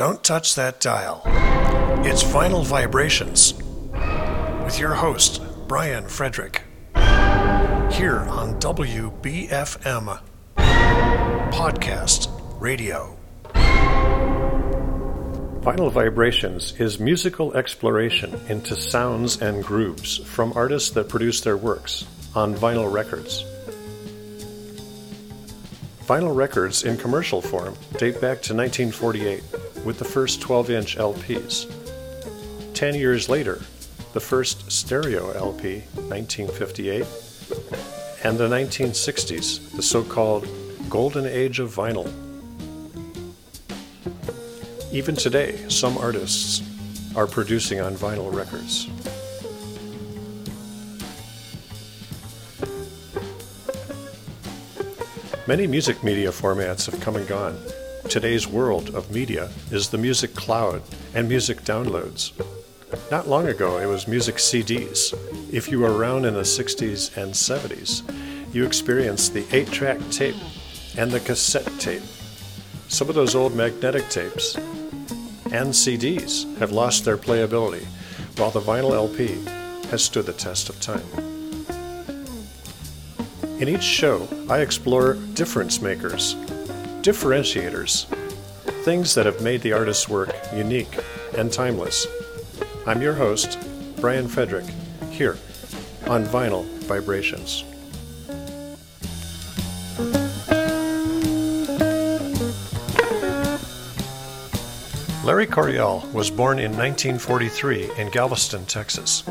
Don't touch that dial. It's Vinyl Vibrations with your host, Brian Frederick, here on WBFM Podcast Radio. Final Vibrations is musical exploration into sounds and grooves from artists that produce their works on vinyl records. Vinyl records in commercial form date back to 1948 with the first 12 inch LPs. Ten years later, the first stereo LP, 1958, and the 1960s, the so called Golden Age of Vinyl. Even today, some artists are producing on vinyl records. Many music media formats have come and gone. Today's world of media is the music cloud and music downloads. Not long ago, it was music CDs. If you were around in the 60s and 70s, you experienced the 8 track tape and the cassette tape. Some of those old magnetic tapes and CDs have lost their playability, while the vinyl LP has stood the test of time. In each show, I explore difference makers, differentiators, things that have made the artist's work unique and timeless. I'm your host, Brian Frederick, here on Vinyl Vibrations. Larry Coryell was born in 1943 in Galveston, Texas.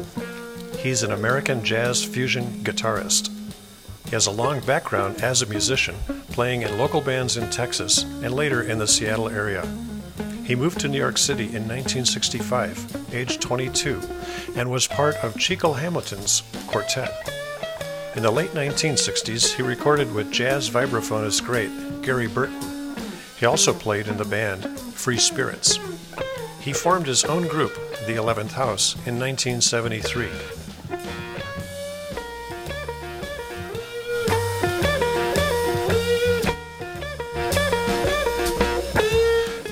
He's an American jazz fusion guitarist. He has a long background as a musician, playing in local bands in Texas and later in the Seattle area. He moved to New York City in 1965, age 22, and was part of Chico Hamilton's quartet. In the late 1960s, he recorded with jazz vibraphonist great Gary Burton. He also played in the band Free Spirits. He formed his own group, the 11th House, in 1973.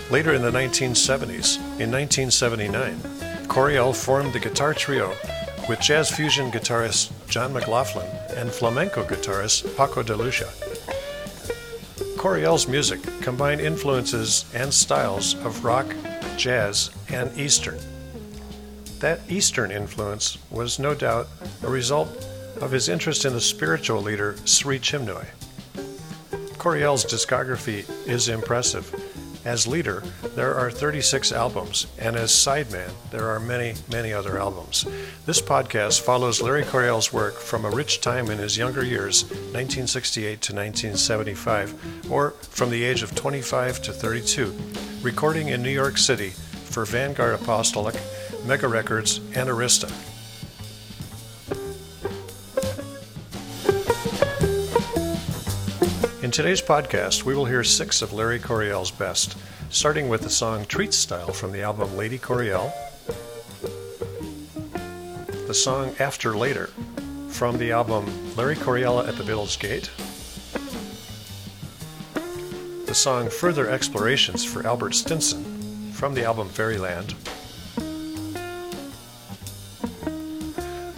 Later in the 1970s, in 1979, Coryell formed the guitar trio with jazz fusion guitarist John McLaughlin and flamenco guitarist Paco de Lucia. Coryell's music combined influences and styles of rock, jazz, and Eastern. That Eastern influence was no doubt a result of his interest in the spiritual leader Sri Chinmoy. Coryell's discography is impressive as leader, there are 36 albums, and as sideman, there are many, many other albums. This podcast follows Larry Coryell's work from a rich time in his younger years, 1968 to 1975, or from the age of 25 to 32, recording in New York City for Vanguard Apostolic, Mega Records, and Arista. Today's podcast, we will hear six of Larry Coryell's best, starting with the song Treat Style from the album Lady Coryell, the song After Later from the album Larry Coryell at the Village Gate, the song Further Explorations for Albert Stinson from the album Fairyland,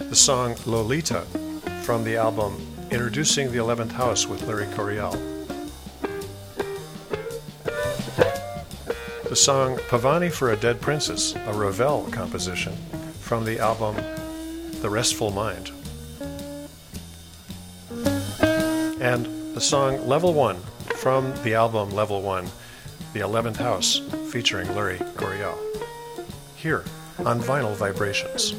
the song Lolita from the album Introducing the 11th House with Larry Coryell. The song Pavani for a Dead Princess, a Ravel composition from the album The Restful Mind. And the song Level 1 from the album Level 1, The 11th House, featuring Larry Coryell. Here on Vinyl Vibrations.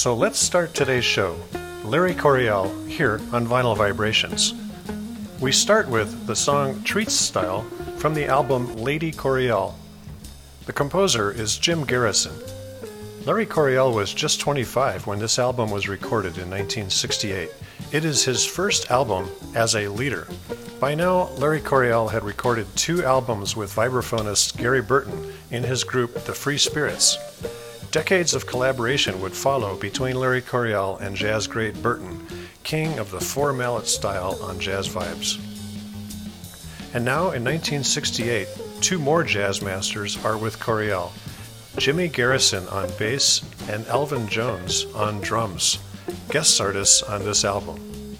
So let's start today's show. Larry Coryell here on Vinyl Vibrations. We start with the song Treats Style from the album Lady Coryell. The composer is Jim Garrison. Larry Coryell was just 25 when this album was recorded in 1968. It is his first album as a leader. By now, Larry Coryell had recorded two albums with vibraphonist Gary Burton in his group The Free Spirits. Decades of collaboration would follow between Larry Coryell and jazz great Burton, king of the four mallet style on Jazz Vibes. And now in 1968, two more jazz masters are with Coryell Jimmy Garrison on bass and Elvin Jones on drums, guest artists on this album.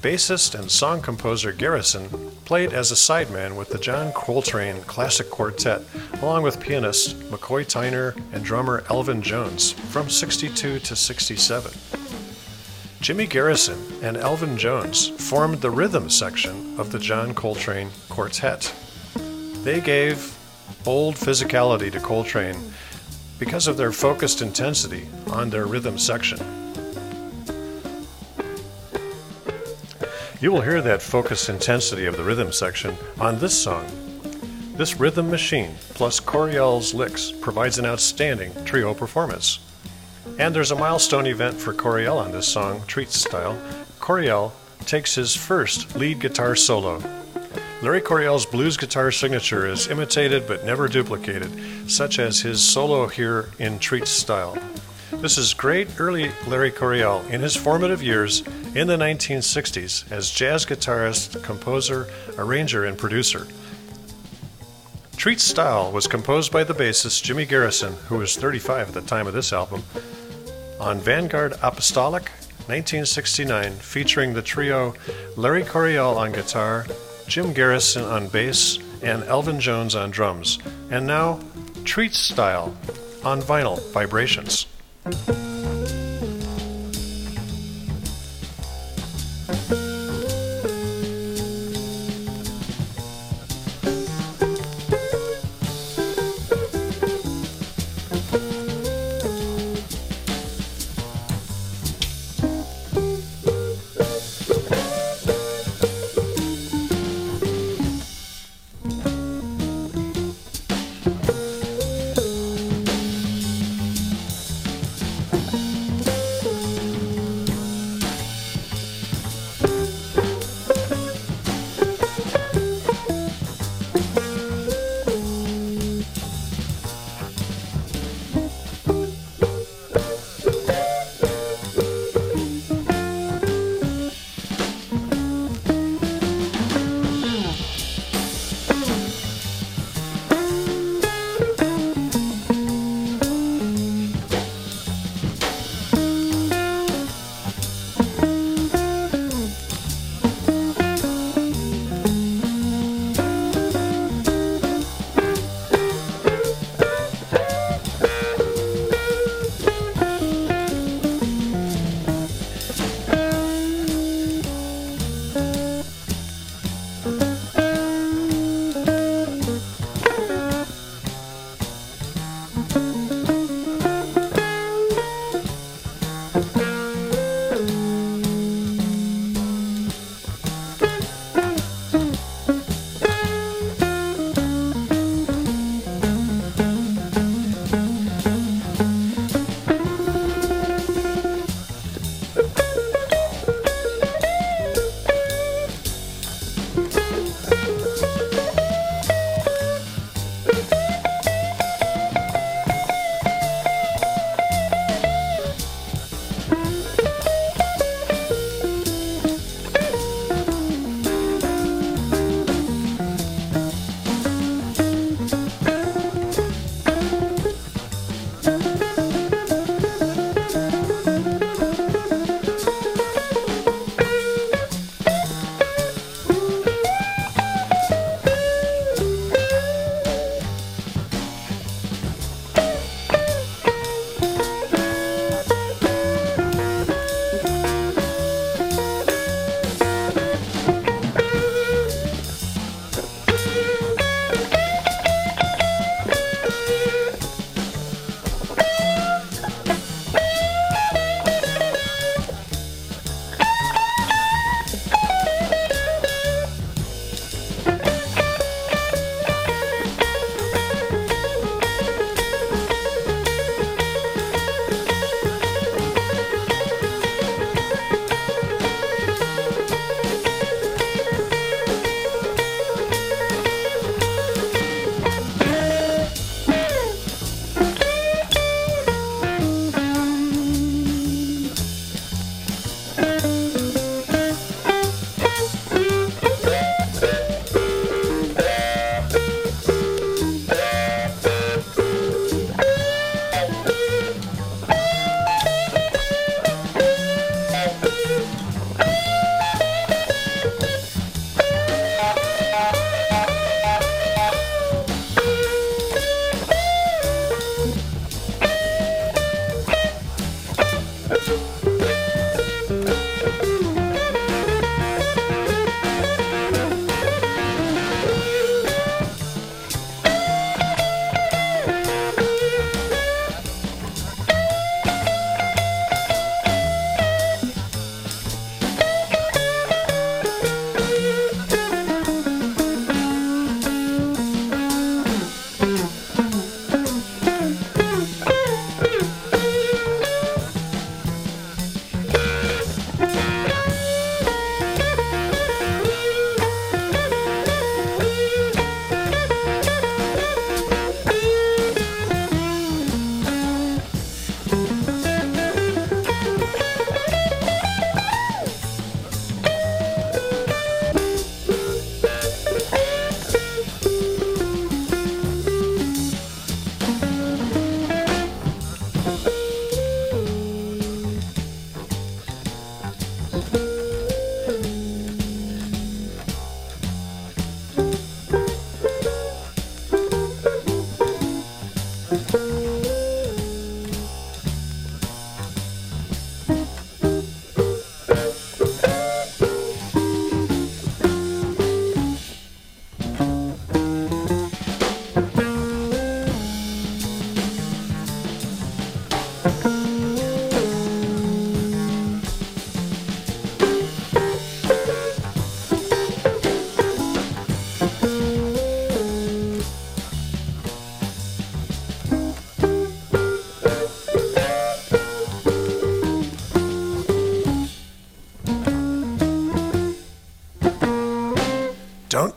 Bassist and song composer Garrison played as a sideman with the John Coltrane Classic Quartet, along with pianist McCoy Tyner and drummer Elvin Jones from 62 to 67. Jimmy Garrison and Elvin Jones formed the rhythm section of the John Coltrane Quartet. They gave bold physicality to Coltrane because of their focused intensity on their rhythm section. You will hear that focus intensity of the rhythm section on this song. This rhythm machine plus Coryell's licks provides an outstanding trio performance. And there's a milestone event for Coryell on this song, Treat Style. Coryell takes his first lead guitar solo. Larry Coryell's blues guitar signature is imitated but never duplicated, such as his solo here in Treat Style. This is great early Larry Coryell in his formative years in the 1960s as jazz guitarist, composer, arranger, and producer. Treat Style was composed by the bassist Jimmy Garrison, who was 35 at the time of this album, on Vanguard Apostolic 1969, featuring the trio Larry Coryell on guitar, Jim Garrison on bass, and Elvin Jones on drums. And now, Treat Style on vinyl vibrations. Don't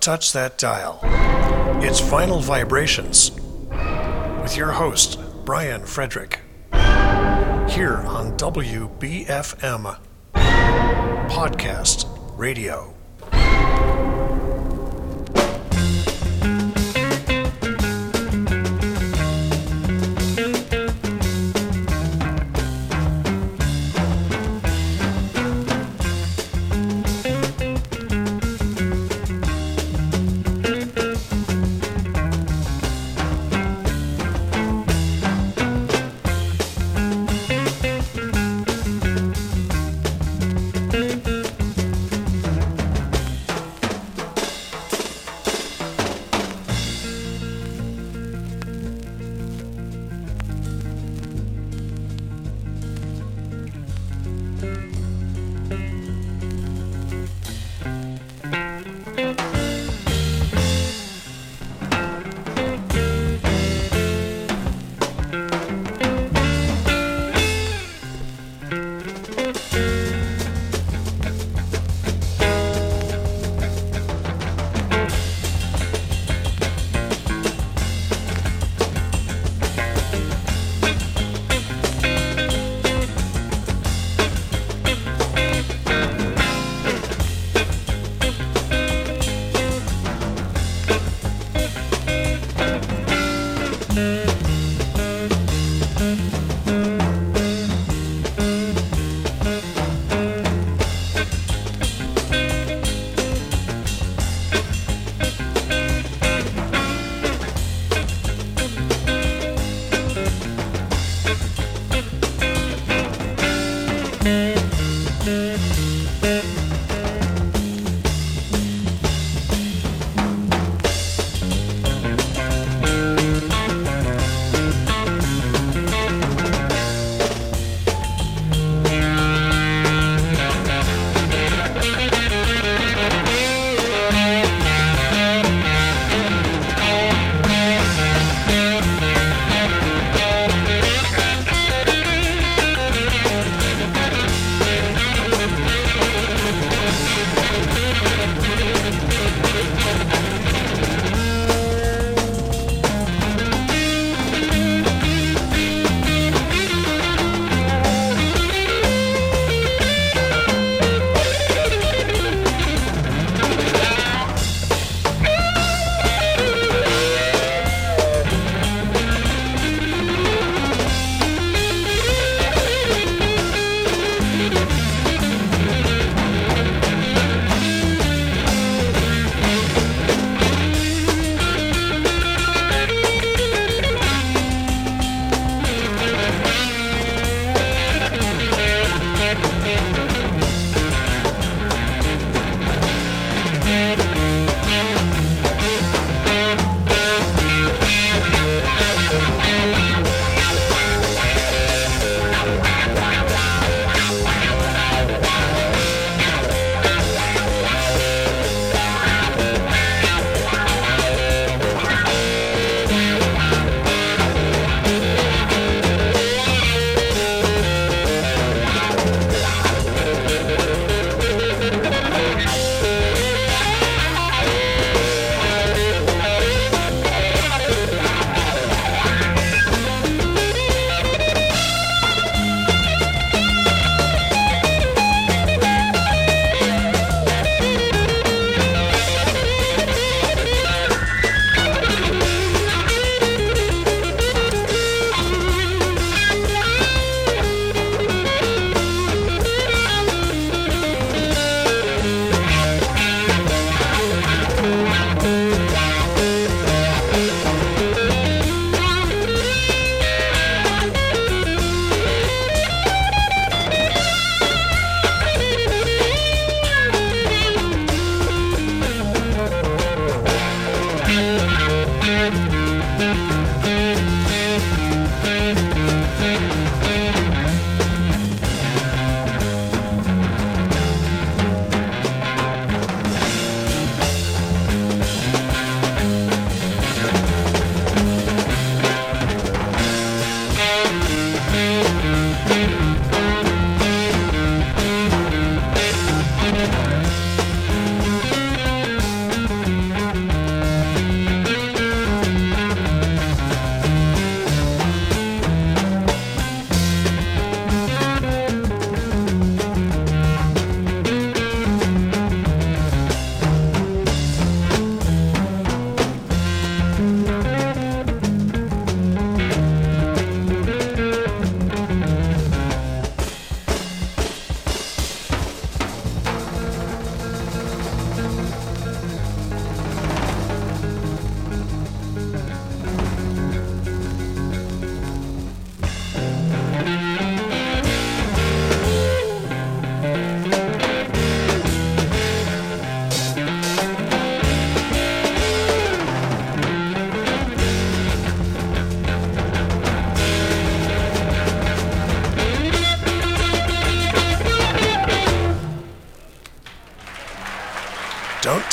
touch that dial. It's Vinyl Vibrations with your host, Brian Frederick, here on WBFM Podcast Radio.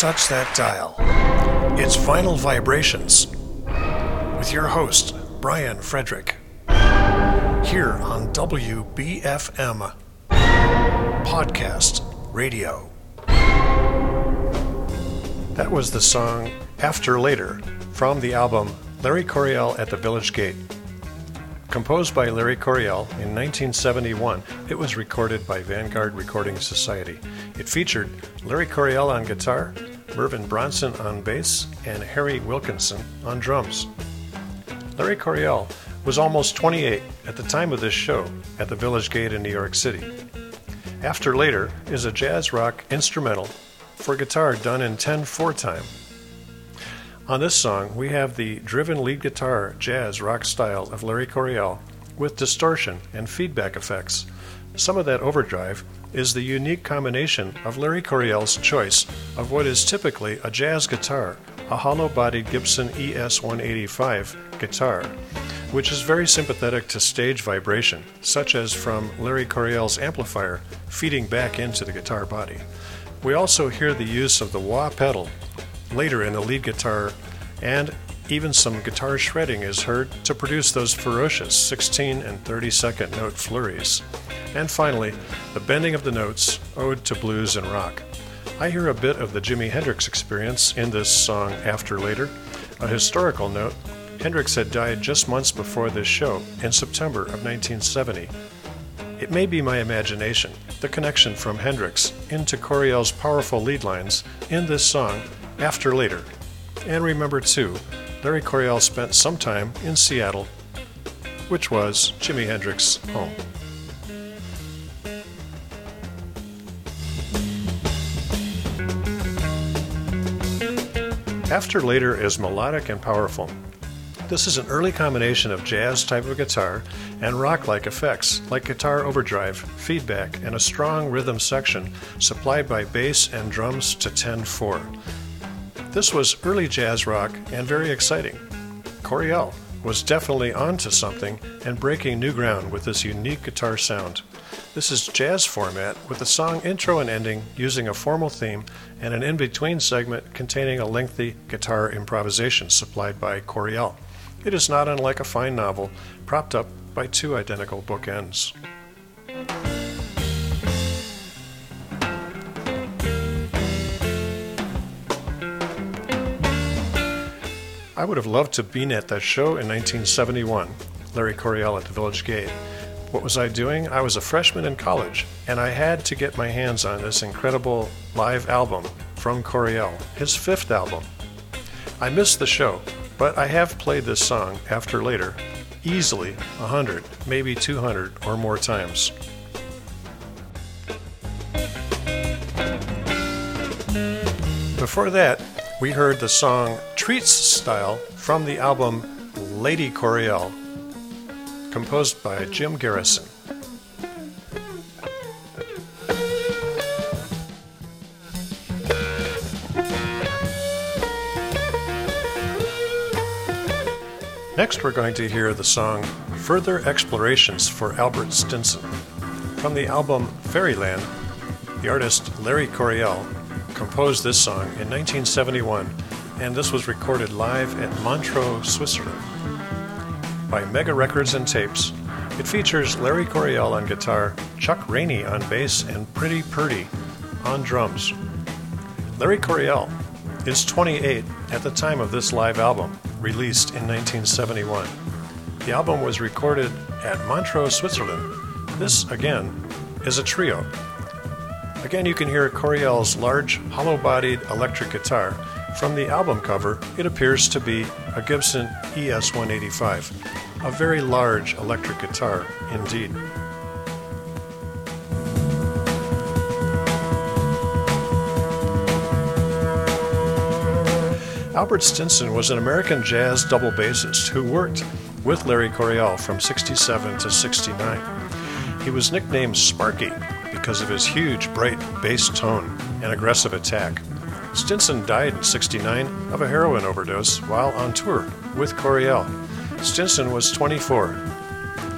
Touch that dial. It's Vinyl Vibrations with your host, Brian Frederick, here on WBFM Podcast Radio. That was the song After Later from the album Larry Coryell at the Village Gate. Composed by Larry Coryell in 1971, it was recorded by Vanguard Recording Society. It featured Larry Coryell on guitar, Mervyn Bronson on bass, and Harry Wilkinson on drums. Larry Coryell was almost 28 at the time of this show at the Village Gate in New York City. After Later is a jazz rock instrumental for guitar done in 10 4 time. On this song, we have the driven lead guitar jazz rock style of Larry Coryell with distortion and feedback effects. Some of that overdrive is the unique combination of Larry Coryell's choice of what is typically a jazz guitar, a hollow bodied Gibson ES 185 guitar, which is very sympathetic to stage vibration, such as from Larry Coryell's amplifier feeding back into the guitar body. We also hear the use of the wah pedal later in the lead guitar, and even some guitar shredding is heard to produce those ferocious 16 and 30 second note flurries. And finally, the bending of the notes, ode to blues and rock. I hear a bit of the Jimi Hendrix experience in this song After Later. A historical note Hendrix had died just months before this show, in September of 1970. It may be my imagination, the connection from Hendrix into Coryell's powerful lead lines in this song after later. And remember, too, Larry Coryell spent some time in Seattle, which was Jimi Hendrix's home. After Later is melodic and powerful. This is an early combination of jazz type of guitar and rock like effects, like guitar overdrive, feedback, and a strong rhythm section supplied by bass and drums to 10 4. This was early jazz rock and very exciting. Coryell was definitely onto something and breaking new ground with this unique guitar sound. This is jazz format with a song intro and ending using a formal theme and an in between segment containing a lengthy guitar improvisation supplied by Coryell. It is not unlike a fine novel propped up by two identical bookends. I would have loved to been at that show in 1971, Larry Coryell at the Village Gate. What was I doing? I was a freshman in college, and I had to get my hands on this incredible live album from Coryell, his fifth album. I missed the show, but I have played this song after later, easily 100, maybe 200 or more times. Before that, we heard the song Treats Style from the album Lady Coryell, composed by Jim Garrison. Next, we're going to hear the song Further Explorations for Albert Stinson. From the album Fairyland, the artist Larry Coryell composed this song in 1971, and this was recorded live at Montreux, Switzerland. By Mega Records and Tapes, it features Larry Coryell on guitar, Chuck Rainey on bass, and Pretty Purdie on drums. Larry Coryell is 28 at the time of this live album, released in 1971. The album was recorded at Montreux, Switzerland. This, again, is a trio Again, you can hear Coryell's large, hollow bodied electric guitar. From the album cover, it appears to be a Gibson ES 185, a very large electric guitar indeed. Albert Stinson was an American jazz double bassist who worked with Larry Coryell from 67 to 69. He was nicknamed Sparky because of his huge, bright bass tone and aggressive attack. Stinson died in 69 of a heroin overdose while on tour with Coryell. Stinson was 24.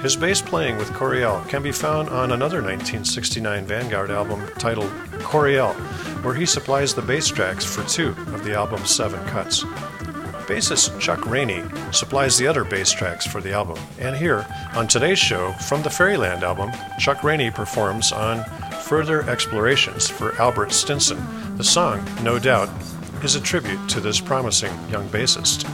His bass playing with Coryell can be found on another 1969 Vanguard album titled Coryell, where he supplies the bass tracks for two of the album's seven cuts. Bassist Chuck Rainey supplies the other bass tracks for the album. And here, on today's show, from the Fairyland album, Chuck Rainey performs on Further Explorations for Albert Stinson. The song, no doubt, is a tribute to this promising young bassist.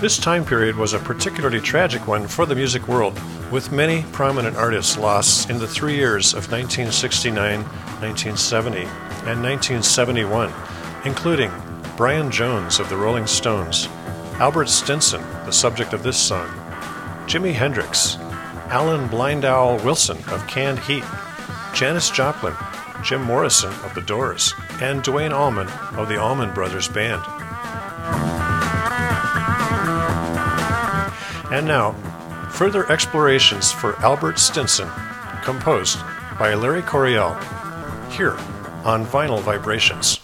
This time period was a particularly tragic one for the music world, with many prominent artists lost in the three years of 1969, 1970, and 1971, including Brian Jones of the Rolling Stones, Albert Stinson, the subject of this song, Jimi Hendrix, Alan Blind Owl Wilson of Canned Heat, Janis Joplin, Jim Morrison of The Doors, and Duane Allman of the Allman Brothers Band. And now, further explorations for Albert Stinson, composed by Larry Coryell, here on Vinyl Vibrations.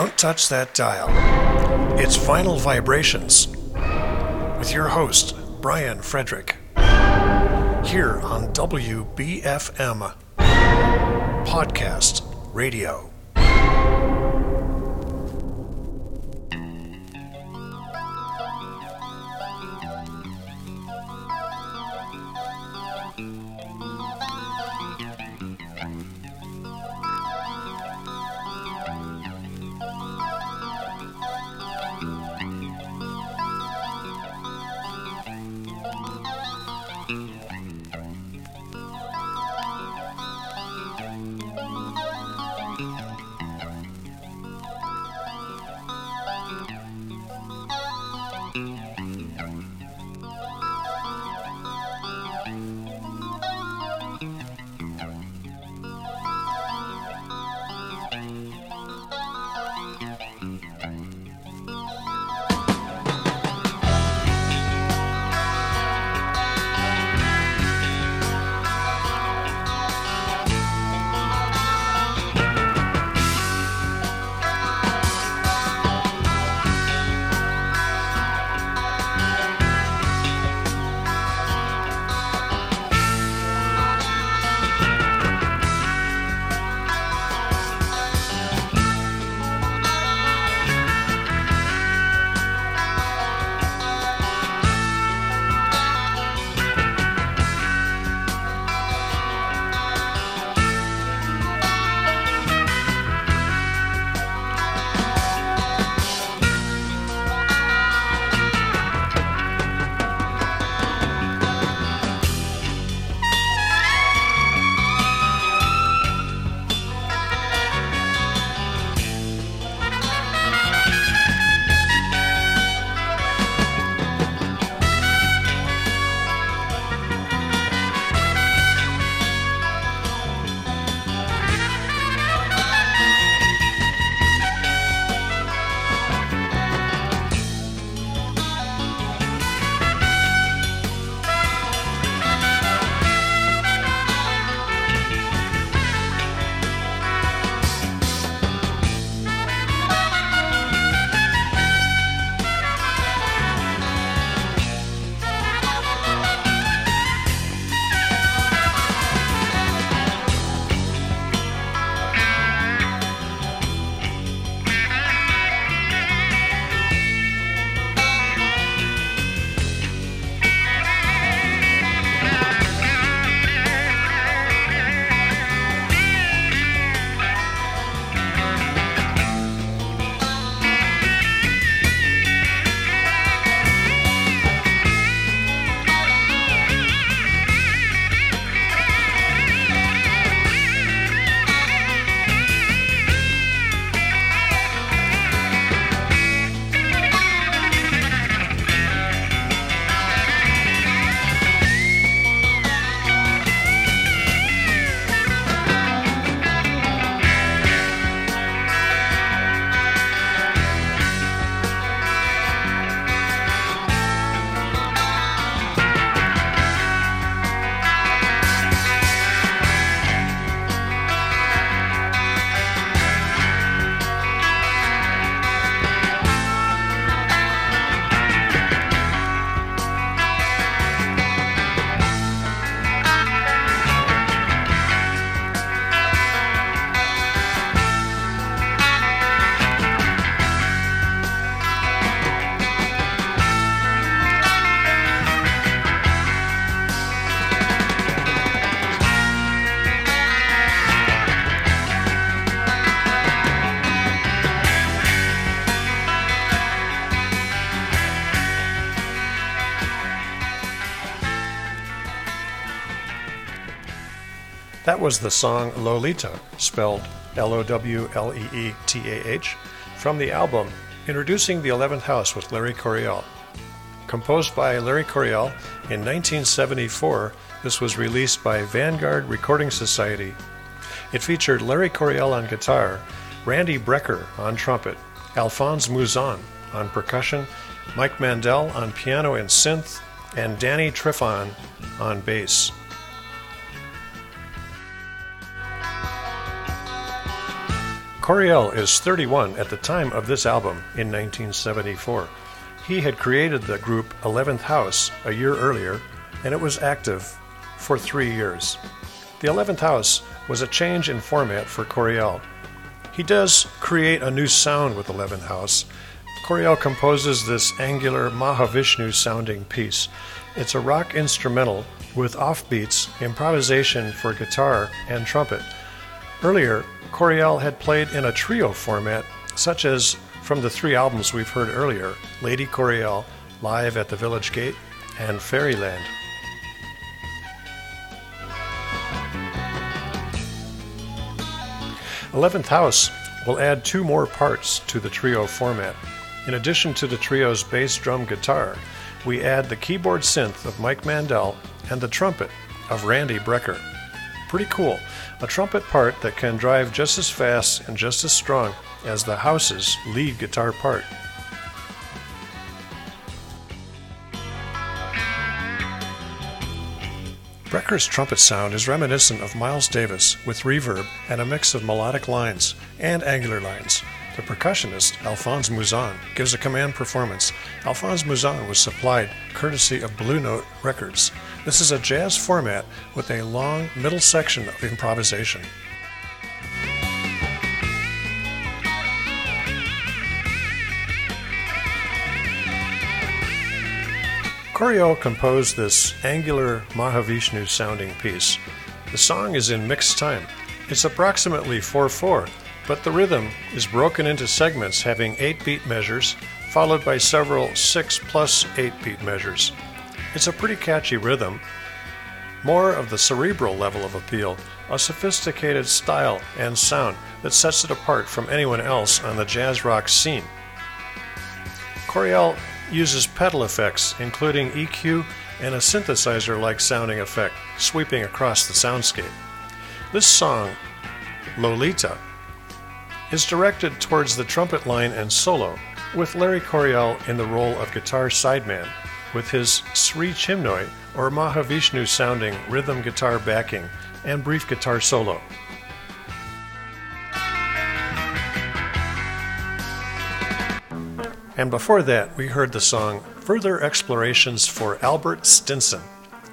Don't touch that dial. It's Vinyl Vibrations with your host, Brian Frederick, here on WBFM Podcast Radio. That was the song Low-Lee-Tah, spelled L O W L E E T A H, from the album Introducing the Eleventh House with Larry Coryell. Composed by Larry Coryell in 1974, this was released by Vanguard Recording Society. It featured Larry Coryell on guitar, Randy Brecker on trumpet, Alphonse Mouzon on percussion, Mike Mandel on piano and synth, and Danny Trifan on bass. Coryell is 31 at the time of this album in 1974. He had created the group 11th House a year earlier, and it was active for three years. The 11th House was a change in format for Coryell. He does create a new sound with 11th House. Coryell composes this angular Mahavishnu sounding piece. It's a rock instrumental with offbeats, improvisation for guitar and trumpet. Earlier, Coryell had played in a trio format, such as from the three albums we've heard earlier Lady Coryell, Live at the Village Gate, and Fairyland. Eleventh House will add two more parts to the trio format. In addition to the trio's bass drum guitar, we add the keyboard synth of Mike Mandel and the trumpet of Randy Brecker. Pretty cool. A trumpet part that can drive just as fast and just as strong as the house's lead guitar part. Brecker's trumpet sound is reminiscent of Miles Davis with reverb and a mix of melodic lines and angular lines. The percussionist, Alphonse Mouzon, gives a command performance. Alphonse Mouzon was supplied courtesy of Blue Note Records. This is a jazz format with a long middle section of improvisation. Coryell composed this angular Mahavishnu sounding piece. The song is in mixed time. It's approximately 4 4, but the rhythm is broken into segments having 8 beat measures, followed by several 6 plus 8 beat measures. It's a pretty catchy rhythm, more of the cerebral level of appeal, a sophisticated style and sound that sets it apart from anyone else on the jazz rock scene. Coryell uses pedal effects, including EQ and a synthesizer like sounding effect, sweeping across the soundscape. This song, Low-Lee-Tah, is directed towards the trumpet line and solo, with Larry Coryell in the role of guitar sideman, with his Sri Chinmoy or Mahavishnu sounding rhythm guitar backing and brief guitar solo. And before that, we heard the song Further Explorations for Albert Stinson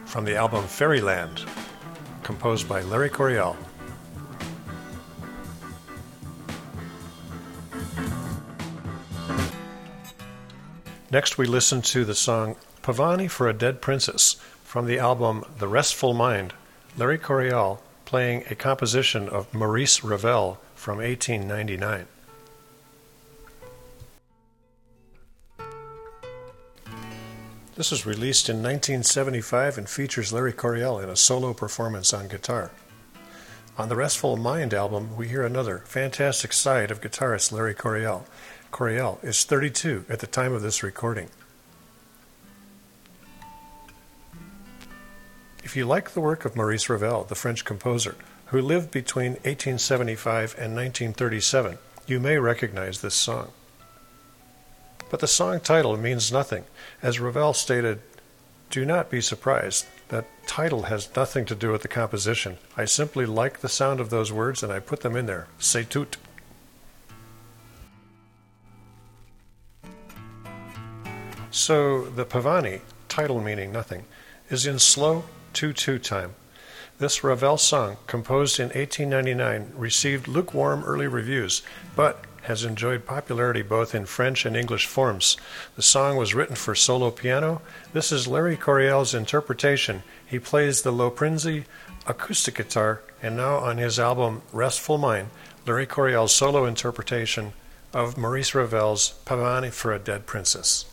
from the album Fairyland, composed by Larry Coryell. Next, we listen to the song Pavane for a Dead Princess from the album The Restful Mind, Larry Coryell playing a composition of Maurice Ravel from 1899. This was released in 1975 and features Larry Coryell in a solo performance on guitar. On the Restful Mind album, we hear another fantastic side of guitarist Larry Coryell. Coryell is 32 at the time of this recording. If you like the work of Maurice Ravel, the French composer, who lived between 1875 and 1937, you may recognize this song. But the song title means nothing. As Ravel stated, do not be surprised. That title has nothing to do with the composition. I simply like the sound of those words and I put them in there. C'est tout. So the Pavane, title meaning nothing, is in slow 2 2 time. This Ravel song, composed in 1899, received lukewarm early reviews, but has enjoyed popularity both in French and English forms. The song was written for solo piano. This is Larry Coryell's interpretation. He plays the Loprinzi acoustic guitar, and now on his album Restful Mind, Larry Coryell's solo interpretation of Maurice Ravel's Pavane for a Dead Princess.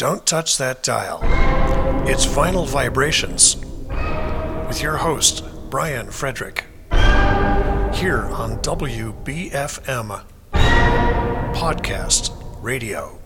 Don't touch that dial. It's Vinyl Vibrations with your host, Brian Frederick, here on WBFM Podcast Radio.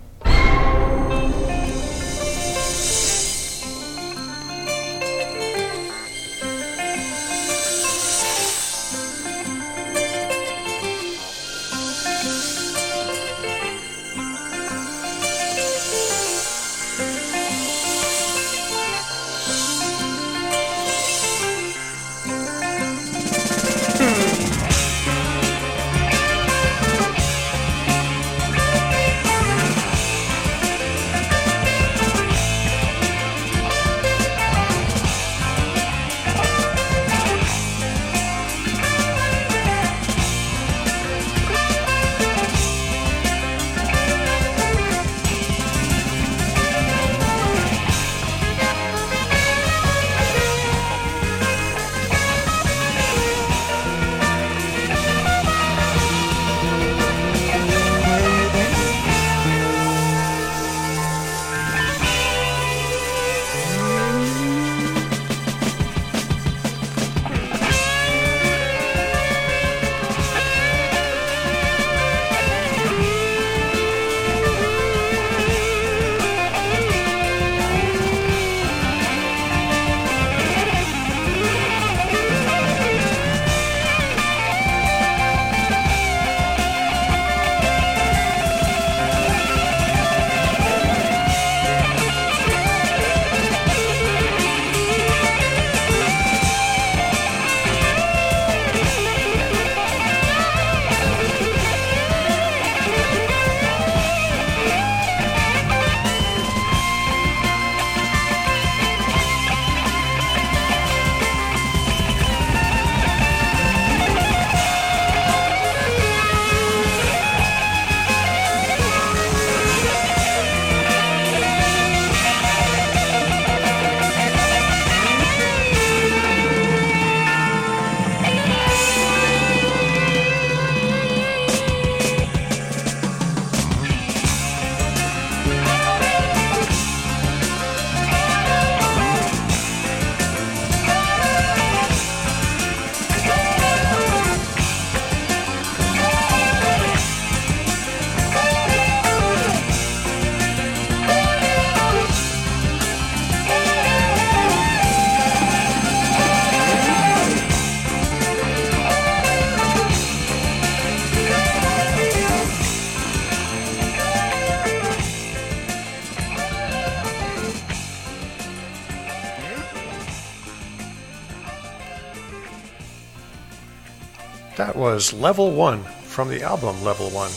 Was Level 1 from the album Level 1.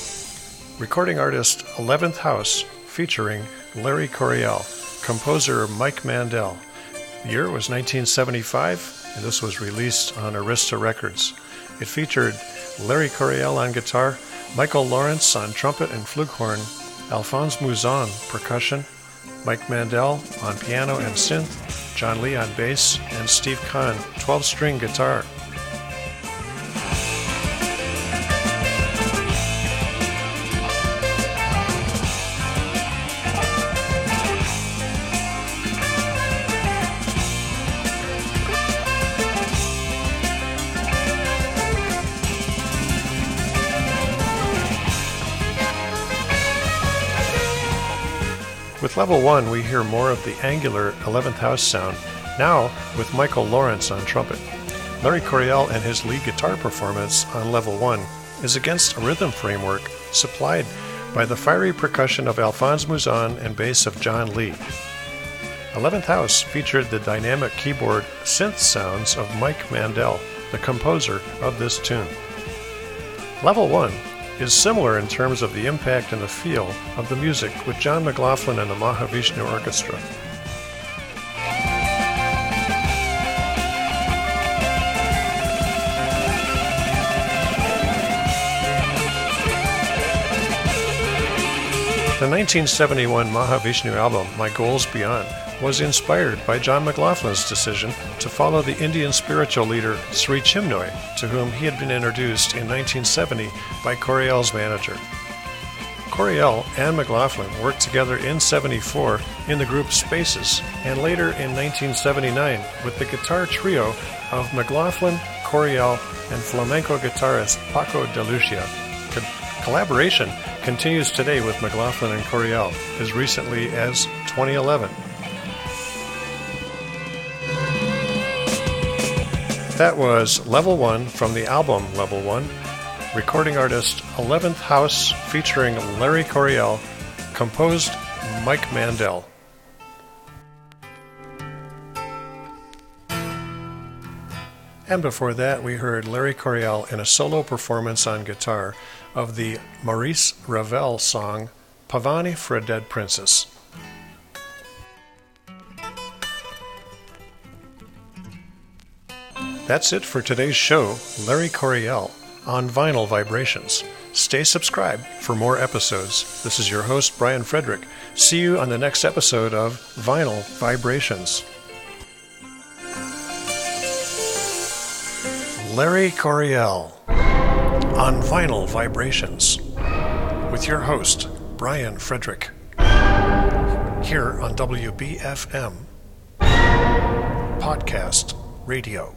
Recording artist 11th House featuring Larry Coryell, composer Mike Mandel. The year was 1975, and this was released on Arista Records. It featured Larry Coryell on guitar, Michael Lawrence on trumpet and flugelhorn, Alphonse Mouzon percussion, Mike Mandel on piano and synth, John Lee on bass, and Steve Khan 12 string guitar. Level 1, we hear more of the angular 11th house sound, now with Michael Lawrence on trumpet. Larry Coryell and his lead guitar performance on level 1 is against a rhythm framework supplied by the fiery percussion of Alphonse Mouzon and bass of John Lee. 11th House featured the dynamic keyboard synth sounds of Mike Mandel, the composer of this tune. Level 1 is similar in terms of the impact and the feel of the music with John McLaughlin and the Mahavishnu Orchestra. The 1971 Mahavishnu album, My Goals Beyond, was inspired by John McLaughlin's decision to follow the Indian spiritual leader Sri Chinmoy, to whom he had been introduced in 1970 by Coryell's manager. Coryell and McLaughlin worked together in 74 in the group Spaces, and later in 1979 with the guitar trio of McLaughlin, Coryell, and flamenco guitarist Paco de Lucia. Co- collaboration continues today with McLaughlin and Coryell, as recently as 2011. That was Level 1 from the album Level 1, recording artist 11th House featuring Larry Coryell, composed Mike Mandel. And before that, we heard Larry Coryell in a solo performance on guitar of the Maurice Ravel song Pavane for a Dead Princess. That's it for today's show, Larry Coryell on Vinyl Vibrations. Stay subscribed for more episodes. This is your host, Brian Frederick. See you on the next episode of Vinyl Vibrations. Larry Coryell on Vinyl Vibrations with your host, Brian Frederick, here on WBFM Podcast Radio.